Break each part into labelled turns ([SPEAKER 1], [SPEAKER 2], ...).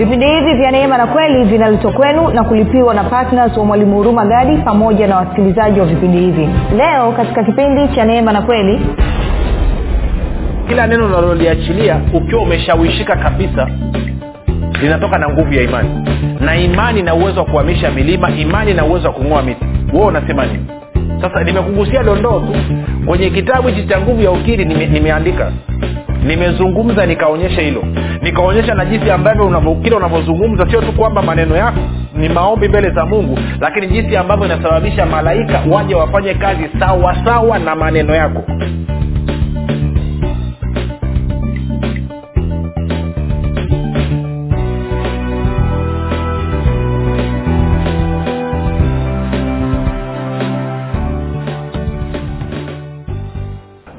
[SPEAKER 1] vipindi hivi vya neema na kweli vinaletwa kwenu na kulipiwa na ptns wa mwalimu huruma gadi pamoja na wasikilizaji wa vipindi hivi. Leo katika kipindi cha neema na kweli
[SPEAKER 2] kila neno unaloliachilia ukiwa umeshawishika kabisa linatoka na nguvu ya imani. Na imani na uwezo wa kuhamisha milima imani na uwezo wa kung'oa miti. Wewe unasema nini? Sasa nimekugusia dondoo tu. Kwenye kitabu hichi cha nguvu ya ukiri nime, nimeandika nimezungumza nikaonyesha hilo. Nikaonyesha na jinsi ambavyo kile unavyozungumza sio tu kwamba maneno yako ni maombi mbele za mungu lakini jinsi ambavyo inasababisha malaika waje wafanye kazi sawa sawa na maneno yako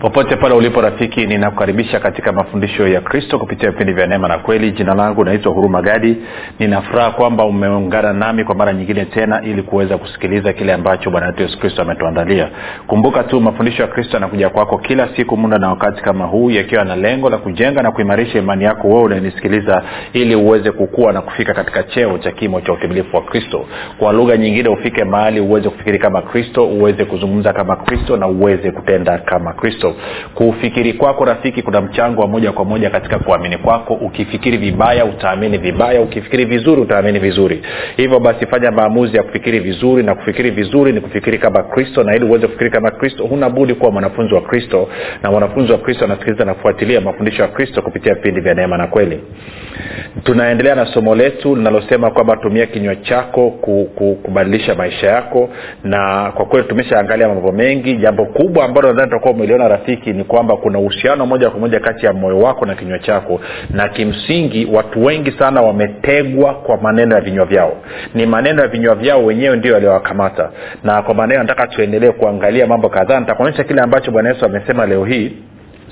[SPEAKER 2] popote pale ulipo rafiki ninakukaribisha katika mafundisho ya kristo kupitia vipindi vya neema na kweli. Jina langu naitwa huruma gadi. Ninafuraha kwamba umeungana nami kwa mara nyingine tena ili kuweza kusikiliza kile ambacho bwana wetu yesu kristo ametuandalia. Kumbuka tu mafundisho ya kristo yanakuja kwako kila siku muda na wakati kama huu yakiwa na lengo la kujenga na kuimarisha imani yako wewe unanisikiliza ili uweze kukua na kufika katika cheo cha kimo cha utimilifu wa kristo. Kwa lugha nyingine ufike mahali uweze kufikiri kama kristo uweze kuzungumza kama kristo na uweze kutenda kama kristo kufikiri kwako rafiki kuna mchango wa moja kwa moja katika kuamini kwako. Ukifikiri vibaya utaamini vibaya. Ukifikiri vizuri utaamini vizuri. Hivyo basi fanya maamuzi ya kufikiri vizuri na kufikiri vizuri ni kufikiri kama kristo na ili uweze kufikiri kama kristo huna budi kuwa mwanafunzi wa kristo na mwanafunzi wa kristo anasikiliza na kufuatilia mafundisho ya kristo kupitia vipindi vya neema na kweli. Tunaendelea na somo letu linalosema kwamba tumia kinywa chako ku, ku, kubadilisha maisha yako na kwa kweli tumeshaangalia mambo mengi. Jambo kubwa ambalo nadhani tutakuwa umeliona rafiki ni kwamba kuna uhusiano moja kwa moja kati ya moyo wako na kinywa chako na kimsingi watu wengi sana wametegwa kwa maneno ya vinywa vyao. Ni maneno ya vinywa vyao wenyewe ndio yaliyowakamata. Na kwa maneno nataka tuendelee kuangalia mambo kadhaa. Nitakuonyesha kile ambacho bwana yesu amesema leo hii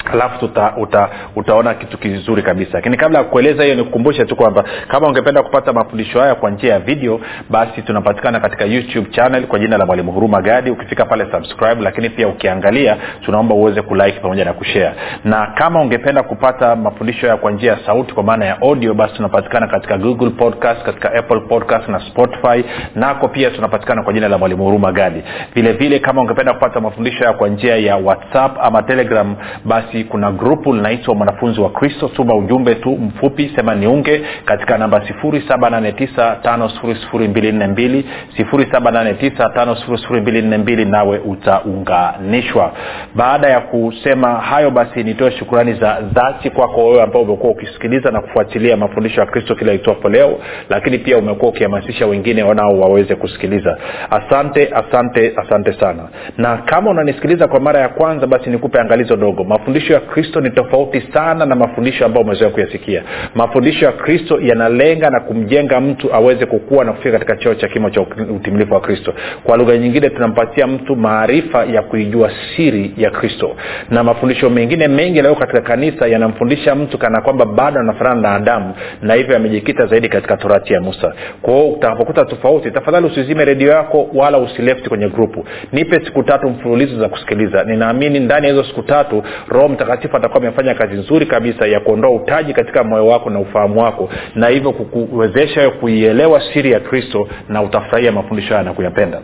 [SPEAKER 2] alafu tuta, uta, utaona kitu kizuri kabisa. Lakini kabla ya kueleza hiyo nikukumbushe tu kwamba kama ungependa kupata mafundisho haya kwa njia ya video basi tunapatikana katika youtube channel kwa jina la mwalimu huruma gadi. Ukifika pale subscribe lakini pia ukiangalia tunaomba uweze kulike pamoja na kushare. Na kama ungependa kupata mafundisho haya kwa njia ya sauti kwa maana ya audio basi tunapatikana katika google podcast katika apple podcast na spotify. Nako pia tunapatikana kwa jina la mwalimu huruma gadi. Vile vile kama ungependa kupata mafundisho haya kwa njia ya whatsapp ama telegram basi basi kuna grupu linaitwa mwanafunzi wa kristo. Tuma ujumbe tu mfupi sema niunge katika namba 7895242 7895242 nawe utaunganishwa. Baada ya kusema hayo basi nitoe shukurani za dhati kwako wewe ambao umekuwa ukisikiliza na kufuatilia mafundisho ya kristo kila itwapo leo lakini pia umekuwa ukihamasisha wengine nao waweze kusikiliza. Asante asante asante sana. Na kama unanisikiliza kwa mara ya kwanza basi nikupe angalizo dogo. Mafundisho ya kristo ni tofauti sana na mafundisho ambayo umezoea kuyasikia. Mafundisho ya kristo yanalenga na kumjenga mtu aweze kukua na kufika katika cheo cha kimo cha utimilifu wa kristo. Kwa lugha nyingine tunampatia mtu maarifa ya kuijua siri ya kristo. Na mafundisho mengine mengi yanayo katika kanisa yanamfundisha mtu kana kwamba bado anafanana na adamu na hivyo yamejikita zaidi katika torati ya musa. Kwao utakapokuta tofauti tafadhali usizime redio yako wala usilefti kwenye grupu. Nipe siku tatu mfululizo za kusikiliza. Ninaamini ndani ya hizo siku tatu roho mtakatifu atakuwa amefanya kazi nzuri kabisa ya kuondoa utaji katika moyo wako na ufahamu wako na hivyo kukuwezesha kuielewa siri ya kristo na utafurahia mafundisho haya na kuyapenda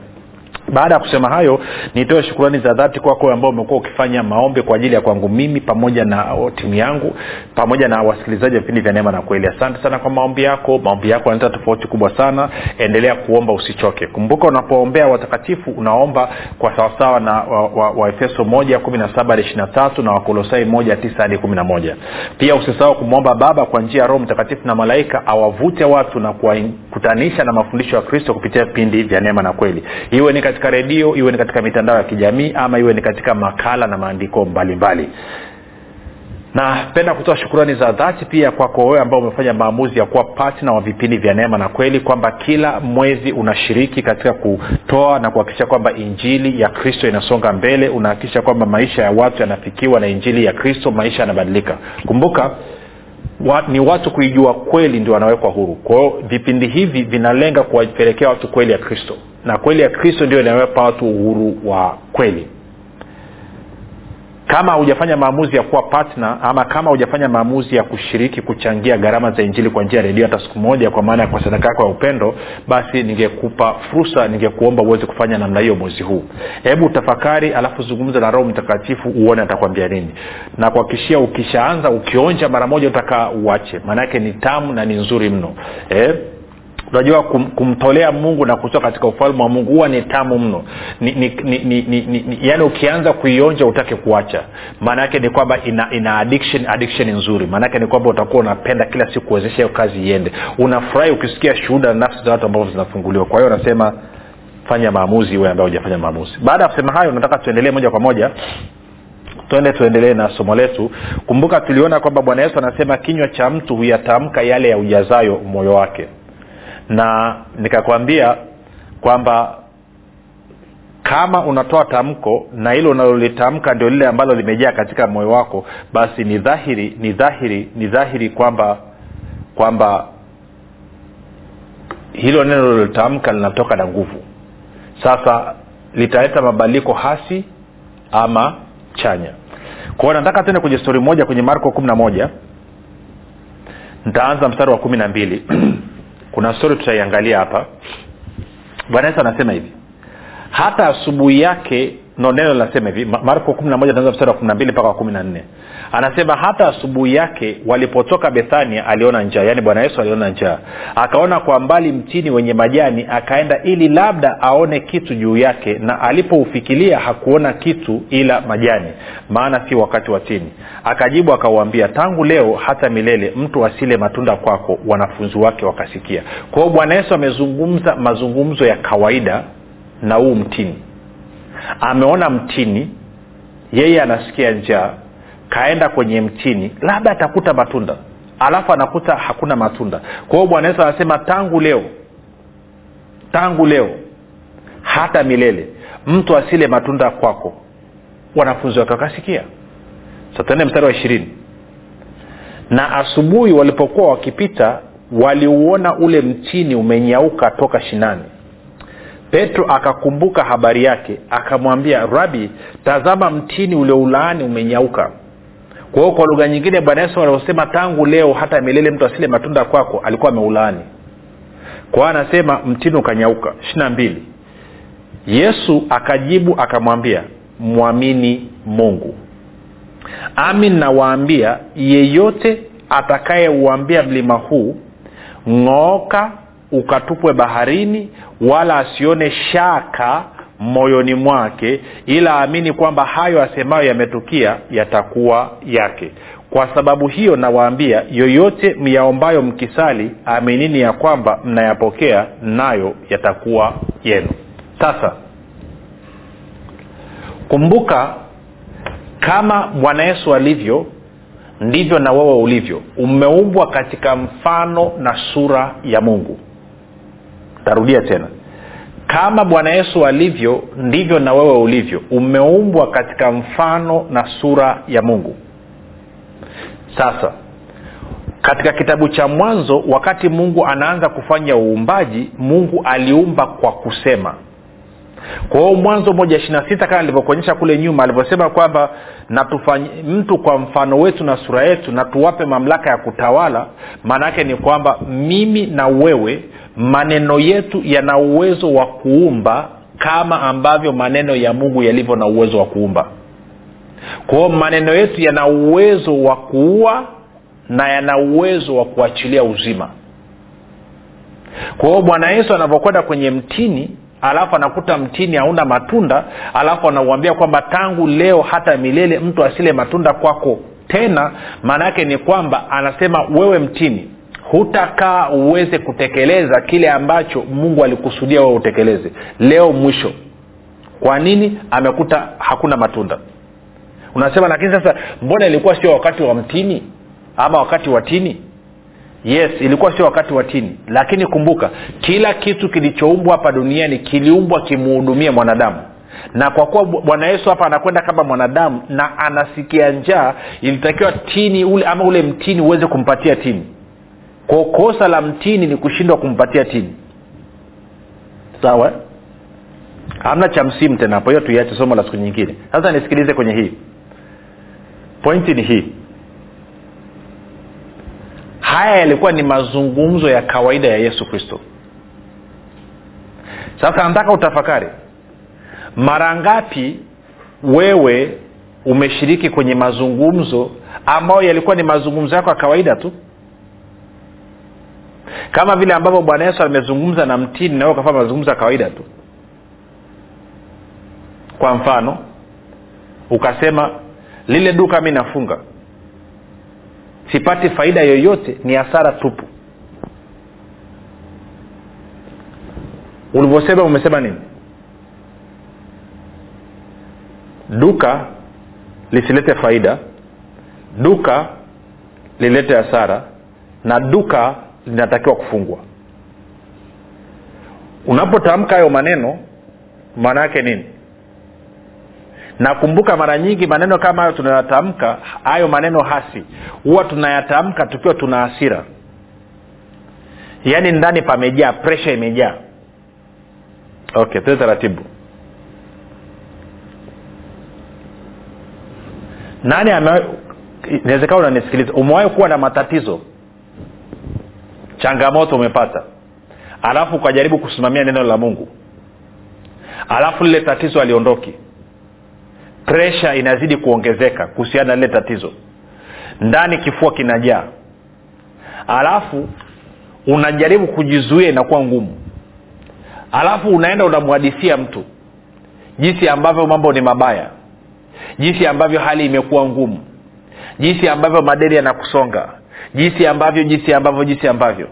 [SPEAKER 2] baada ya kusema hayo nitoe shukurani za dhati kwako ambao umekuwa ukifanya maombi kwa ajili ya kwangu mimi pamoja na timu yangu pamoja na wasikilizaji wa vipindi vya neema na kweli. Asante sana kwa maombi yako. Maombi yako yanaleta tofauti kubwa sana. Endelea kuomba usichoke. Kumbuka unapoombea watakatifu unaomba kwa sawasawa na waefeso wa, wa moja kumi na saba hadi wakolosai moja tisa hadi kumi na moja. Pia usisahau kumwomba baba kwa njia ya roho mtakatifu na malaika awavute watu na kuwakutanisha na mafundisho ya kristo kupitia vipindi vya neema na kweli. Iwe ni katika redio iwe ni katika mitandao ya kijamii ama iwe ni katika makala na maandiko mbalimbali. Napenda kutoa shukurani za dhati pia kwako wewe ambao umefanya maamuzi ya kuwa patna wa vipindi vya neema na kweli kwamba kila mwezi unashiriki katika kutoa na kuhakikisha kwamba injili ya kristo inasonga mbele unahakikisha kwamba maisha ya watu yanafikiwa na injili ya kristo maisha yanabadilika. Kumbuka wa, ni watu kuijua kweli ndio wanawekwa huru. Kwao vipindi hivi vinalenga kuwapelekea watu kweli ya kristo na kweli ya kristo ndio inawapa watu uhuru wa kweli. Kama hujafanya maamuzi ya kuwa patna ama kama hujafanya maamuzi ya kushiriki kuchangia gharama za injili kwa njia ya redio hata siku moja kwa maana ya kwa sadaka yako ya upendo basi ningekupa fursa ningekuomba uweze kufanya namna hiyo mwezi huu. Hebu tafakari alafu zungumza na roho mtakatifu uone atakwambia nini. Na kuhakikishia ukishaanza ukionja mara moja utakaa uache maanaake ni tamu na ni nzuri mno. Eh? Unajua kum, kumtolea mungu na kutoka katika ufalme wa mungu huwa ni tamu mno. Ni, ni, ni, ni, ni, ni, yaani ukianza kuionja utake kuacha. Maana yake ni kwamba ina, ina addiction addiction nzuri. Maana yake ni kwamba utakuwa unapenda kila siku kuwezesha hiyo kazi iende. Unafurahi ukisikia shuhuda na nafsi za watu ambavyo zinafunguliwa. Kwa hiyo unasema fanya maamuzi wewe ambaye hujafanya maamuzi. Baada ya kusema hayo nataka tuendelee moja kwa moja. Tuende tuendelee na somo letu. Kumbuka tuliona kwamba bwana yesu anasema kinywa cha mtu huyatamka yale ya ujazayo moyo wake na nikakwambia kwamba kama unatoa tamko na hilo unalolitamka ndio lile ambalo limejaa katika moyo wako basi ni dhahiri ni dhahiri ni dhahiri kwamba kwamba hilo neno lilolitamka linatoka na nguvu. Sasa litaleta mabadiliko hasi ama chanya. Kwao nataka tuende kwenye stori moja kwenye marko kumi na moja. Ntaanza mstari wa kumi na mbili kuna stori tutaiangalia hapa. Bwana yesu anasema hivi. Hata asubuhi yake no neno linasema hivi marko mpaka anasema hata asubuhi yake walipotoka bethania aliona njaa. Yaani bwana yesu aliona njaa. Akaona kwa mbali mtini wenye majani akaenda ili labda aone kitu juu yake na alipoufikilia hakuona kitu ila majani maana si wakati wa tini. Akajibu akauambia tangu leo hata milele mtu asile matunda kwako wanafunzi wake wakasikia. Kwa hiyo bwana yesu amezungumza mazungumzo ya kawaida na huu mtini ameona mtini yeye anasikia njaa kaenda kwenye mtini labda atakuta matunda. Alafu anakuta hakuna matunda. Kwa hiyo bwana yesu anasema tangu leo tangu leo hata milele mtu asile matunda kwako. Wanafunzi wake wakasikia. Satuende mstari wa ishirini. Na asubuhi walipokuwa wakipita waliuona ule mtini umenyauka toka shinani petro akakumbuka habari yake akamwambia rabi tazama mtini ulioulaani umenyauka. Kwa hiyo kwa lugha nyingine bwana yesu aliosema tangu leo hata milele mtu asile matunda kwako alikuwa ameulaani kwa hiyo anasema mtini ukanyauka. Ishiri mbili. Yesu akajibu akamwambia mwamini mungu. Amin nawaambia yeyote atakayeuambia mlima huu ng'ooka ukatupwe baharini wala asione shaka moyoni mwake ila aamini kwamba hayo asemayo yametukia yatakuwa yake. Kwa sababu hiyo nawaambia yoyote myaombayo mkisali aminini ya kwamba mnayapokea nayo yatakuwa yenu. Sasa kumbuka kama bwana yesu alivyo ndivyo na wewe ulivyo. Umeumbwa katika mfano na sura ya mungu tarudia tena. Kama bwana yesu alivyo ndivyo na wewe ulivyo. Umeumbwa katika mfano na sura ya mungu. Sasa katika kitabu cha mwanzo wakati mungu anaanza kufanya uumbaji mungu aliumba kwa kusema kwa hiyo mwanzo moja ishiri na sita kama alivyokuonyesha kule nyuma alivyosema kwamba mtu kwa mfano wetu na sura yetu na tuwape mamlaka ya kutawala maana yake ni kwamba mimi na wewe maneno yetu yana uwezo wa kuumba kama ambavyo maneno ya mungu yalivyo na uwezo wa kuumba. Kwao maneno yetu yana uwezo wa kuua na yana uwezo wa kuachilia uzima. Kwa hiyo bwana yesu anavyokwenda kwenye mtini alafu anakuta mtini hauna matunda alafu anauambia kwamba tangu leo hata milele mtu asile matunda kwako tena. Maana yake ni kwamba anasema wewe mtini hutakaa uweze kutekeleza kile ambacho mungu alikusudia wewe utekeleze. Leo mwisho kwa nini amekuta hakuna matunda? Unasema lakini sasa mbona ilikuwa sio wakati wa mtini ama wakati wa tini yes ilikuwa sio wakati wa tini. Lakini kumbuka kila kitu kilichoumbwa hapa duniani kiliumbwa kimuhudumie mwanadamu. Na kwa kuwa bwana yesu hapa anakwenda kama mwanadamu na anasikia njaa ilitakiwa tini ule ama ule mtini uweze kumpatia tini. Kwa kosa la mtini ni kushindwa kumpatia tini. Sawa? Hamna cha msimu tena hapo. Hiyo tuiache somo la siku nyingine. Sasa nisikilize kwenye hii. Pointi ni hii haya yalikuwa ni mazungumzo ya kawaida ya yesu kristo. Sasa nataka utafakari. Mara ngapi wewe umeshiriki kwenye mazungumzo ambayo yalikuwa ni mazungumzo yako ya kawaida tu? Kama vile ambavyo bwana yesu amezungumza na mtini na ukafanya mazungumzo ya kawaida tu. Kwa mfano ukasema lile duka mi nafunga sipati faida yoyote ni hasara tupu. Ulivyosema umesema nini? Duka lisilete faida duka lilete hasara na duka linatakiwa kufungwa. Unapotamka hayo maneno maana yake nini nakumbuka mara nyingi maneno kama hayo tunayatamka hayo maneno hasi. Huwa tunayatamka tukiwa tuna hasira. Yaani ndani pamejaa presha imejaa. Okay tuwe taratibu. Nani inawezekana unanisikiliza? Umewahi kuwa na matatizo? Changamoto umepata. Alafu ukajaribu kusimamia neno la mungu. Alafu lile tatizo aliondoki presha inazidi kuongezeka kuhusiana na lile tatizo. Ndani kifua kinajaa. Alafu unajaribu kujizuia inakuwa ngumu. Alafu unaenda unamwadisia mtu. Jinsi ambavyo mambo ni mabaya. Jinsi ambavyo hali imekuwa ngumu. Jinsi ambavyo madeni yanakusonga. Jinsi ambavyo jinsi ambavyo jinsi ambavyo.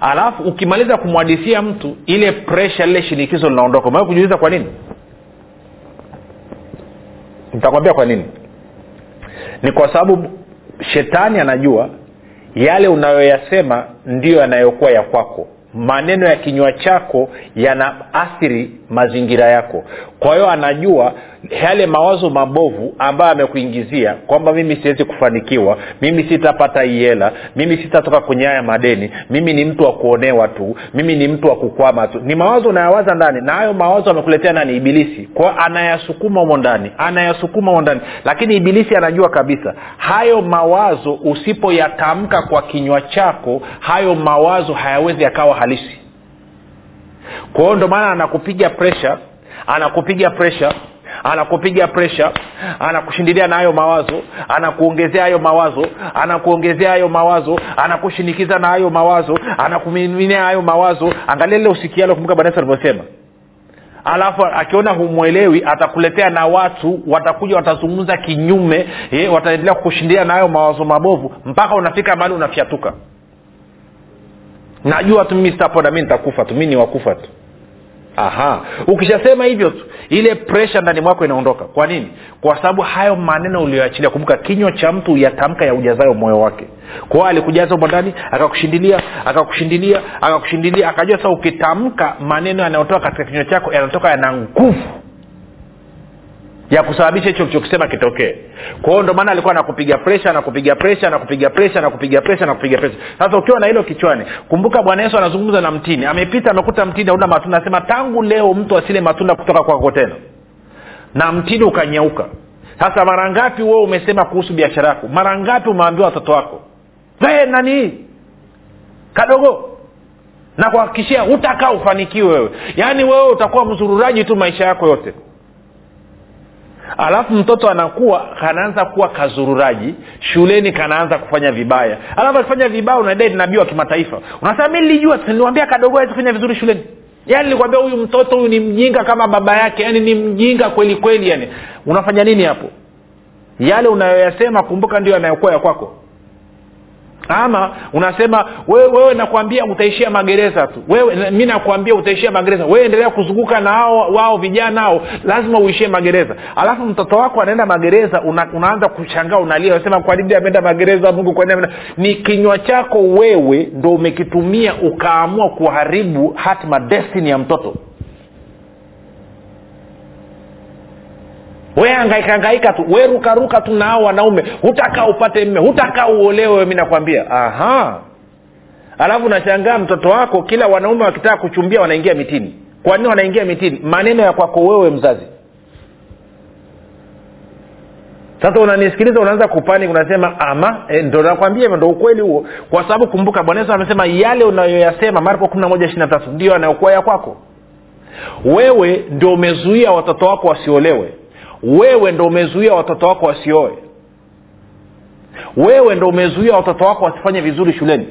[SPEAKER 2] Alafu ukimaliza kumwadisia mtu ile presha lile shinikizo linaondoka. Umewai kujiuliza kwa nini nitakwambia kwa nini. Ni kwa sababu shetani anajua yale unayoyasema ndiyo yanayokuwa ya kwako maneno ya kinywa chako yanaathiri mazingira yako. Kwa hiyo anajua yale mawazo mabovu ambayo amekuingizia kwamba mimi siwezi kufanikiwa mimi sitapata hii hela mimi sitatoka kwenye haya madeni mimi ni mtu wa kuonewa tu mimi ni mtu wa kukwama tu. Ni mawazo unayawaza ndani na hayo mawazo amekuletea nani? Ibilisi. Kwao anayasukuma humo ndani anayasukuma humo ndani. Lakini ibilisi anajua kabisa hayo mawazo usipoyatamka kwa kinywa chako hayo mawazo hayawezi yakawa halisi. Kwa hiyo ndio maana anakupiga presha anakupiga presha anakupiga presha anakushindilia na hayo mawazo anakuongezea hayo mawazo anakuongezea hayo mawazo anakushinikiza na hayo mawazo anakumiminia hayo mawazo. Angalia lile usikialo kumbuka bwana alivyosema. Alafu akiona humwelewi atakuletea na watu watakuja watazungumza kinyume eh, wataendelea kushindilia na hayo mawazo mabovu mpaka unafika mahali unafyatuka najua tu mimi sitapona mi nitakufa tu mi ni wakufa tu. Aha. Ukishasema hivyo tu ile presha ndani mwako inaondoka. Kwa nini? Kwa sababu hayo maneno ulioachilia kumbuka kinywa cha mtu yatamka ya ujazayo moyo wake. Kwao alikujaza umo ndani akakushindilia akakushindilia akakushindilia akajua sasa ukitamka maneno yanayotoka katika kinywa chako yanatoka yana nguvu ya kusababisha hicho ulichokisema kitokee. Kwa hiyo ndio maana alikuwa anakupiga presha anakupiga presha anakupiga presha anakupiga presha anakupiga presha sasa ukiwa na hilo kichwani kumbuka bwana yesu anazungumza na mtini. Amepita amekuta mtini hauna matunda. Anasema tangu leo mtu asile matunda kutoka kwako tena. Na mtini ukanyauka. Sasa mara ngapi wewe umesema kuhusu biashara yako? Mara ngapi umeambiwa watoto wako hey, nani? Kadogo. Na kuhakikishia utakaa ufanikiwe wewe. Yaani wewe utakuwa mzururaji tu maisha yako yote alafu mtoto anakuwa kanaanza kuwa kazururaji shuleni kanaanza kufanya vibaya. Alafu akifanya vibaya unadai nabii wa kimataifa. Unasema mi nilijua niliwambia kadogo awezi kufanya vizuri shuleni? Yaani nilikwambia huyu mtoto huyu ni mjinga kama baba yake. Yaani ni mjinga kweli kweli yani unafanya nini hapo? Yale unayoyasema kumbuka ndio yanayokuwa ya kwako ama unasema wewe, wewe nakwambia utaishia magereza tu. Wewe mi nakwambia utaishia magereza. Wewe endelea kuzunguka na hao wao vijana hao. Lazima uishie magereza. Alafu mtoto wako anaenda magereza una, unaanza kushangaa unalia. Unasema kwa nini ameenda magereza mungu kwa nini ni kinywa chako wewe ndo umekitumia ukaamua kuharibu hatima destini ya mtoto we tu we rukaruka tu nao wanaume. Hutakaa upate mme hutakaa uolewe mi nakwambia. Aha. Alafu nashangaa mtoto wako kila wanaume wakitaka kuchumbia wanaingia mitini. Kwa nini wanaingia mitini? Maneno ya kwako wewe mzazi. Sasa unanisikiliza unaanza kupani unasema ama e, ndo nakwambia hivyo ndo ukweli huo. Kwa sababu kumbuka bwana yesu amesema yale unayoyasema marko kumi na moja ishiri na tatu ndio anayokuwa ya kwako. Wewe ndio umezuia watoto wako wasiolewe wewe ndo umezuia watoto wako wasioe. Wewe ndo umezuia watoto wako wasifanye vizuri shuleni.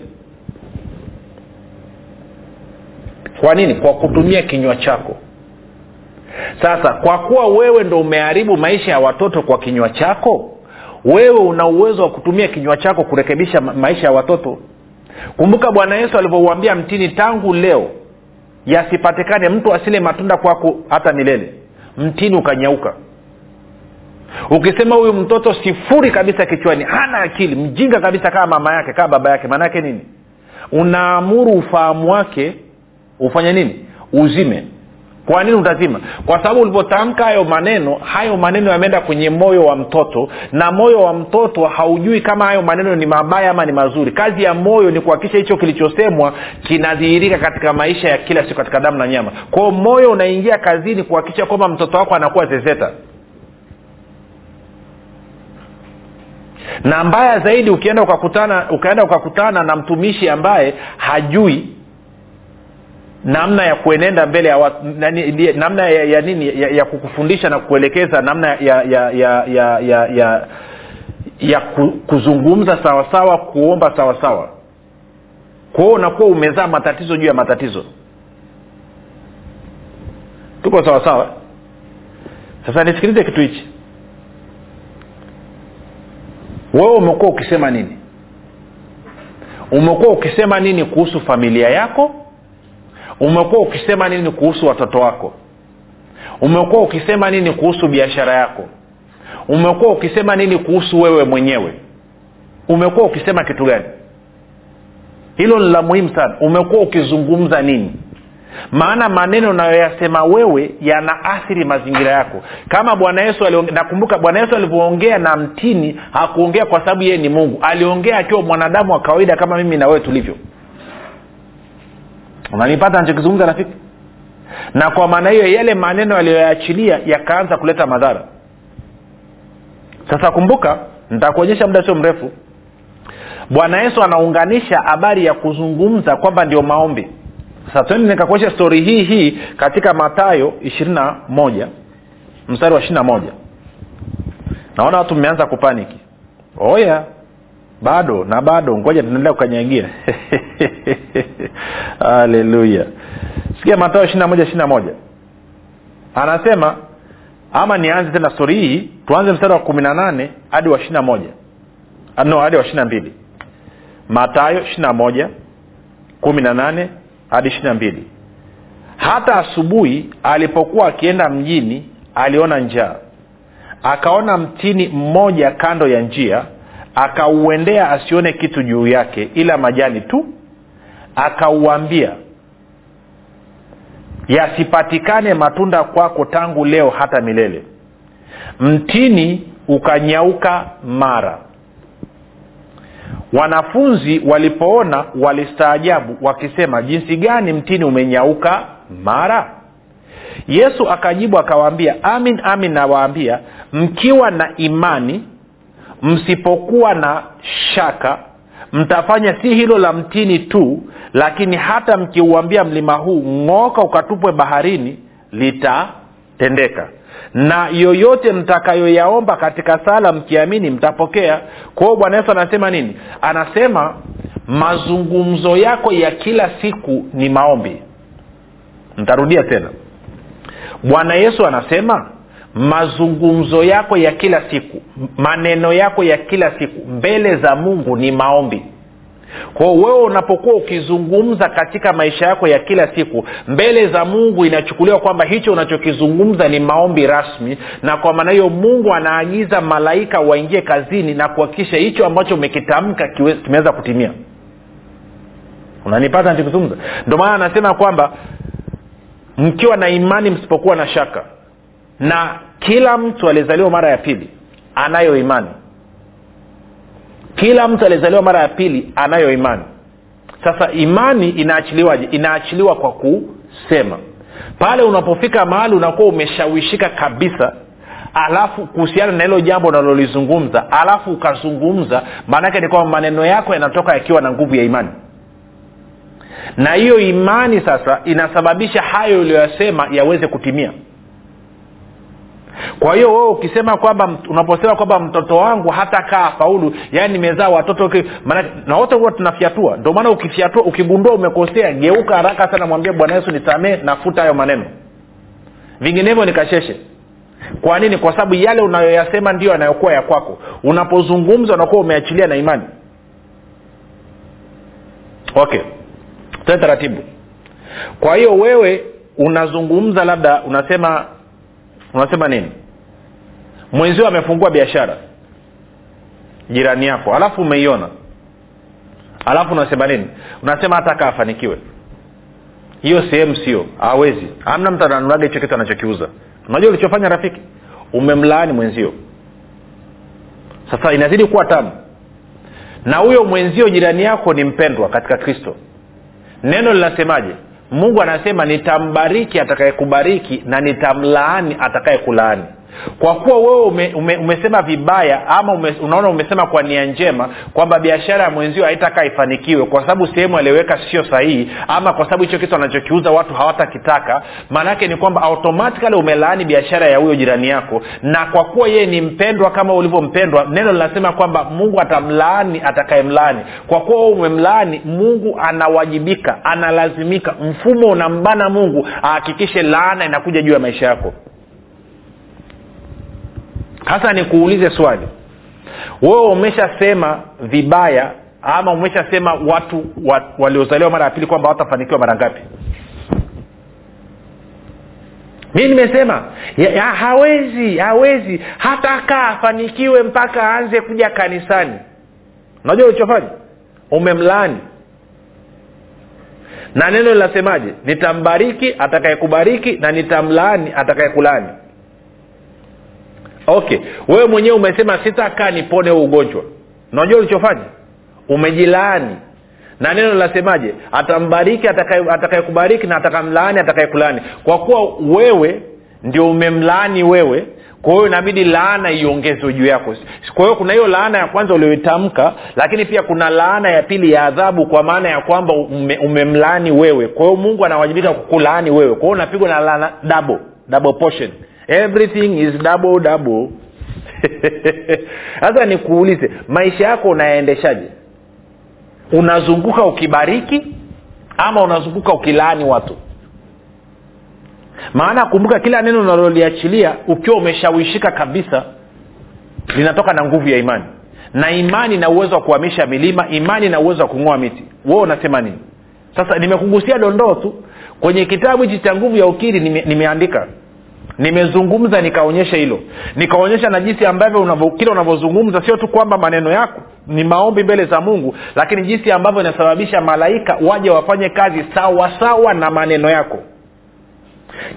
[SPEAKER 2] Kwa nini? Kwa kutumia kinywa chako. Sasa kwa kuwa wewe ndo umeharibu maisha ya watoto kwa kinywa chako wewe una uwezo wa kutumia kinywa chako kurekebisha maisha ya watoto. Kumbuka bwana yesu alivyouambia mtini tangu leo yasipatikane mtu asile matunda kwako hata milele. Mtini ukanyauka ukisema huyu mtoto sifuri kabisa kichwani hana akili mjinga kabisa kama mama yake kama baba yake maanaake nini? Unaamuru ufahamu wake ufanye nini? Uzime. Kwa nini utazima? Kwa sababu ulipotamka hayo maneno hayo maneno yameenda kwenye moyo wa mtoto na moyo wa mtoto haujui kama hayo maneno ni mabaya ama ni mazuri. Kazi ya moyo ni kuhakikisha hicho kilichosemwa kinadhihirika katika maisha ya kila siku katika damu na nyama. Kwao moyo unaingia kazini kuhakikisha kwamba mtoto wako anakuwa zezeta na mbaya zaidi ukienda ukakutana ukaenda ukakutana na mtumishi ambaye hajui namna ya kuenenda mbele ya watu nani, namna ya, ya nini ya, ya kukufundisha na kukuelekeza namna ya ya ya ya ya, ya, ya kuzungumza sawasawa kuomba sawasawa kwao unakuwa umezaa matatizo juu ya matatizo. Tuko sawasawa sasa nisikilize kitu hichi wewe umekuwa ukisema nini? Umekuwa ukisema nini kuhusu familia yako? Umekuwa ukisema nini kuhusu watoto wako? Umekuwa ukisema nini kuhusu biashara yako? Umekuwa ukisema nini kuhusu wewe mwenyewe? Umekuwa ukisema kitu gani? Hilo ni la muhimu sana. Umekuwa ukizungumza nini maana maneno unayoyasema wewe yanaathiri mazingira yako. Kama bwana yesu nakumbuka bwana yesu alivyoongea na mtini hakuongea kwa sababu yeye ni mungu. Aliongea akiwa mwanadamu wa kawaida kama mimi na wewe tulivyo. Unanipata nachokizungumza rafiki? Na kwa maana hiyo yale maneno yaliyoyaachilia yakaanza kuleta madhara. Sasa kumbuka nitakuonyesha muda sio mrefu. Bwana yesu anaunganisha habari ya kuzungumza kwamba ndio maombi twende nikakuonyesha stori hii hii katika matayo ishirini na moja. Mstari wa ishiri na moja. Naona watu mmeanza kupaniki. Oya bado na bado ngoja tunaendelea kukanyagia haleluya. Sikia matayo ishiri na moja ishiri na moja. Anasema ama nianze tena stori hii tuanze mstari wa kumi na nane hadi wa ishiri na moja. No hadi wa ishiri na mbili. Matayo ishiri na moja kumi na nane hadi ishiri mbili. Hata asubuhi alipokuwa akienda mjini aliona njaa. Akaona mtini mmoja kando ya njia akauendea asione kitu juu yake ila majani tu. Akauambia yasipatikane matunda kwako tangu leo hata milele. Mtini ukanyauka mara wanafunzi walipoona walistaajabu wakisema jinsi gani mtini umenyauka mara? Yesu akajibu akawaambia amin amin nawaambia mkiwa na imani msipokuwa na shaka mtafanya si hilo la mtini tu lakini hata mkiuambia mlima huu ng'oka ukatupwe baharini litatendeka na yoyote mtakayoyaomba katika sala mkiamini mtapokea. Kwa bwana yesu anasema nini? Anasema mazungumzo yako ya kila siku ni maombi. Ntarudia tena. Bwana yesu anasema mazungumzo yako ya kila siku maneno yako ya kila siku mbele za mungu ni maombi kwao wewe unapokuwa ukizungumza katika maisha yako ya kila siku mbele za mungu inachukuliwa kwamba hicho unachokizungumza ni maombi rasmi na kwa maana hiyo mungu anaagiza malaika waingie kazini na kuhakikisha hicho ambacho umekitamka kimeweza kutimia. Unanipata nachokizungumza ndio maana anasema kwamba mkiwa na imani msipokuwa na shaka. Na kila mtu aliyezaliwa mara ya pili anayo imani kila mtu aliyezaliwa mara ya pili anayo imani. Sasa imani inaachiliwaje? Inaachiliwa kwa kusema. Pale unapofika mahali unakuwa umeshawishika kabisa alafu kuhusiana na hilo jambo unalolizungumza alafu ukazungumza maanake ni kwamba maneno yako yanatoka yakiwa na nguvu ya imani. Na hiyo imani sasa inasababisha hayo uliyoyasema yaweze kutimia kwa hiyo wewe ukisema kwamba unaposema kwamba mtoto wangu hata kaa faulu yaani nimezaa watoto na wote huwa tunafyatua. Ndio maana ukifyatua ukigundua umekosea geuka haraka sana mwambie bwana yesu nisamee nafuta hayo maneno. Vinginevyo nikasheshe. Kwa nini? Kwa sababu yale unayoyasema ndio yanayokuwa ya kwako. Unapozungumza unakuwa umeachilia na imani. Okay. Tue taratibu. Kwa hiyo wewe unazungumza labda unasema unasema nini? Mwenzio amefungua biashara. Jirani yako. Alafu umeiona. Alafu unasema nini? Unasema hata kaa afanikiwe. Hiyo sehemu sio. Hawezi. Amna mtu ananuaga hicho kitu anachokiuza. Unajua ulichofanya rafiki? Umemlaani mwenzio. Sasa inazidi kuwa tamu. Na huyo mwenzio jirani yako ni mpendwa katika kristo. Neno linasemaje mungu anasema nitambariki atakayekubariki na nitamlaani atakayekulaani kwa kuwa wewe ume, ume, umesema vibaya ama ume, unaona umesema kwa nia njema kwamba biashara ya mwenzio haitakaa ifanikiwe kwa sababu sehemu aliyoweka sio sahihi ama kwa sababu hicho kitu anachokiuza watu hawatakitaka maanaake ni kwamba automatikali umelaani biashara ya huyo jirani yako. Na kwa kuwa yeye ni mpendwa kama ulivyompendwa neno linasema kwamba mungu atamlaani atakayemlaani. Kwa kuwa umemlaani mungu anawajibika analazimika. Mfumo unambana mungu ahakikishe laana inakuja juu ya maisha yako hasa nikuulize swali. Wewe umeshasema vibaya ama umeshasema watu wa, waliozaliwa mara ya pili kwamba watafanikiwa mara ngapi? Mi nimesema hawezi hawezi hata kaa afanikiwe mpaka aanze kuja kanisani. Unajua ulichofanya? Umemlaani. Na neno linasemaje? Nitambariki atakayekubariki na nitamlaani atakayekulaani okay. Wewe mwenyewe umesema sitakaa nipone huu ugonjwa. Unajua ulichofanya? Umejilaani. Na neno linasemaje? Atambariki atakayekubariki na atakamlaani atakayekulaani. Kwa kuwa wewe ndio umemlaani wewe kwa hiyo inabidi laana iongezwe juu yako. Kwa hiyo kuna hiyo laana ya kwanza ulioitamka lakini pia kuna laana ya pili ya adhabu kwa maana ya kwamba ume, umemlaani wewe. Kwa hiyo mungu anawajibika kukulaani wewe. Kwa hiyo unapigwa na laana double double portion everything is double double. Sasa nikuulize maisha yako unayaendeshaje? Unazunguka ukibariki ama unazunguka ukilaani watu? Maana kumbuka kila neno unaloliachilia ukiwa umeshawishika kabisa linatoka na nguvu ya imani. Na imani na uwezo wa kuhamisha milima imani na uwezo wa kung'oa miti. We unasema nini? Sasa nimekugusia dondoo tu. Kwenye kitabu hichi cha nguvu ya ukiri nime, nimeandika nimezungumza nikaonyesha hilo. Nikaonyesha na jinsi ambavyo kile unavyozungumza sio tu kwamba maneno yako ni maombi mbele za mungu lakini jinsi ambavyo inasababisha malaika waje wafanye kazi sawa sawa na maneno yako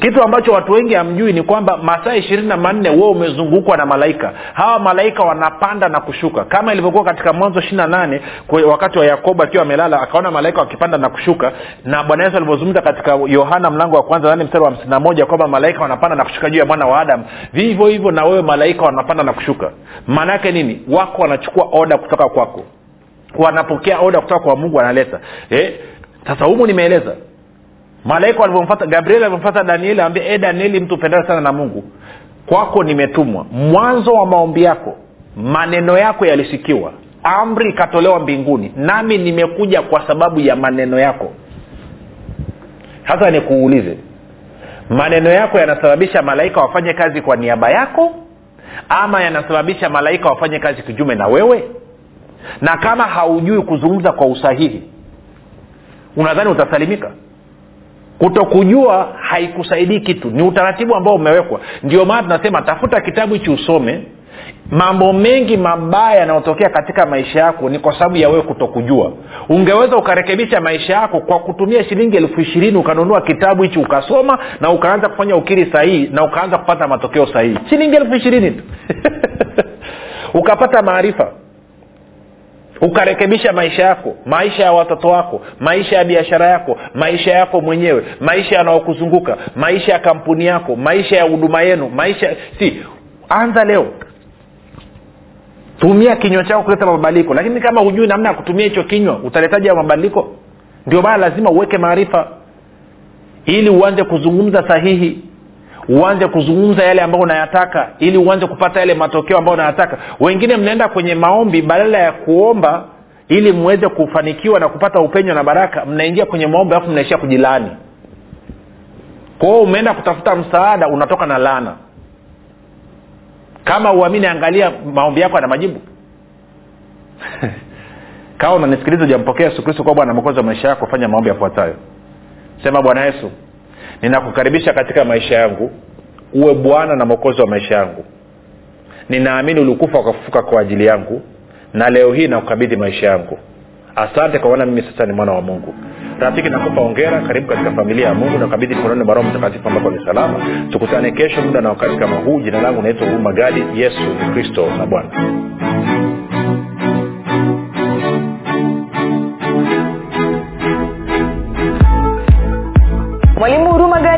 [SPEAKER 2] kitu ambacho watu wengi hamjui ni kwamba masaa ishirini na manne huo umezungukwa na malaika. Hawa malaika wanapanda na kushuka. Kama ilivyokuwa katika mwanzo ishiri na nane wakati wa yakobo akiwa amelala akaona malaika wakipanda na kushuka. Na bwana yesu alivyozungumza katika yohana mlango wa kwanza nane mstari wa hamsini na moja kwamba malaika wanapanda na kushuka juu ya mwana wa adamu. Vivyo hivyo na wewe malaika wanapanda na kushuka. Maana yake nini? Wako wanachukua oda kutoka kwako. Wanapokea oda kutoka kwa mungu analeta eh? humu nimeeleza malaika alivyomfata gabriel alivyomfata danieli awambia e danieli mtu upendae sana na mungu. Kwako nimetumwa. Mwanzo wa maombi yako maneno yako yalisikiwa. Amri ikatolewa mbinguni. Nami nimekuja kwa sababu ya maneno yako. Sasa nikuulize maneno yako yanasababisha malaika wafanye kazi kwa niaba yako? Ama yanasababisha malaika wafanye kazi kijume na wewe? Na kama haujui kuzungumza kwa usahihi unadhani utasalimika kutokujua haikusaidii kitu. Ni utaratibu ambao umewekwa. Ndio maana tunasema tafuta kitabu hichi usome. Mambo mengi mabaya yanayotokea katika maisha yako ni kwa sababu ya wewe kutokujua. Ungeweza ukarekebisha maisha yako kwa kutumia shilingi elfu ishirini ukanunua kitabu hichi ukasoma na ukaanza kufanya ukiri sahihi na ukaanza kupata matokeo sahihi. Shilingi elfu ishirini tu. Ukapata maarifa ukarekebisha maisha yako maisha ya watoto wako maisha ya biashara yako maisha yako mwenyewe maisha yanayokuzunguka maisha ya kampuni yako maisha ya huduma yenu maisha si anza leo. Tumia kinywa chako kuleta mabadiliko. Lakini kama hujui namna ya kutumia hicho kinywa utaletaji mabadiliko? Ndio maana lazima uweke maarifa. Ili uanze kuzungumza sahihi uanze kuzungumza yale ambayo unayataka ili uanze kupata yale matokeo ambayo unayataka. Wengine mnaenda kwenye maombi badala ya kuomba ili mweze kufanikiwa na kupata upenyo na baraka mnaingia kwenye maombi alafu mnaishia kujilani kwao umeenda kutafuta msaada unatoka na lana kama uamini angalia maombi yako yana majibu. Kama unanisikiliza ujampokea yesu kristo kuwa bwana mokozi wa maisha yako fanya maombi yafuatayo. Sema bwana yesu ninakukaribisha katika maisha yangu uwe bwana na mwokozi wa maisha yangu. Ninaamini ulikufa ukafufuka kwa ajili yangu na leo hii nakukabidhi maisha yangu. Asante kwa maana mimi sasa ni mwana wa mungu. Rafiki nakupa ongera karibu katika familia ya mungu nakabidhi mkononi mwa mtakatifu ambako ni salama. Tukutane kesho muda na wakati kama huu. Jina langu naitwa huruma gadi yesu kristo na bwana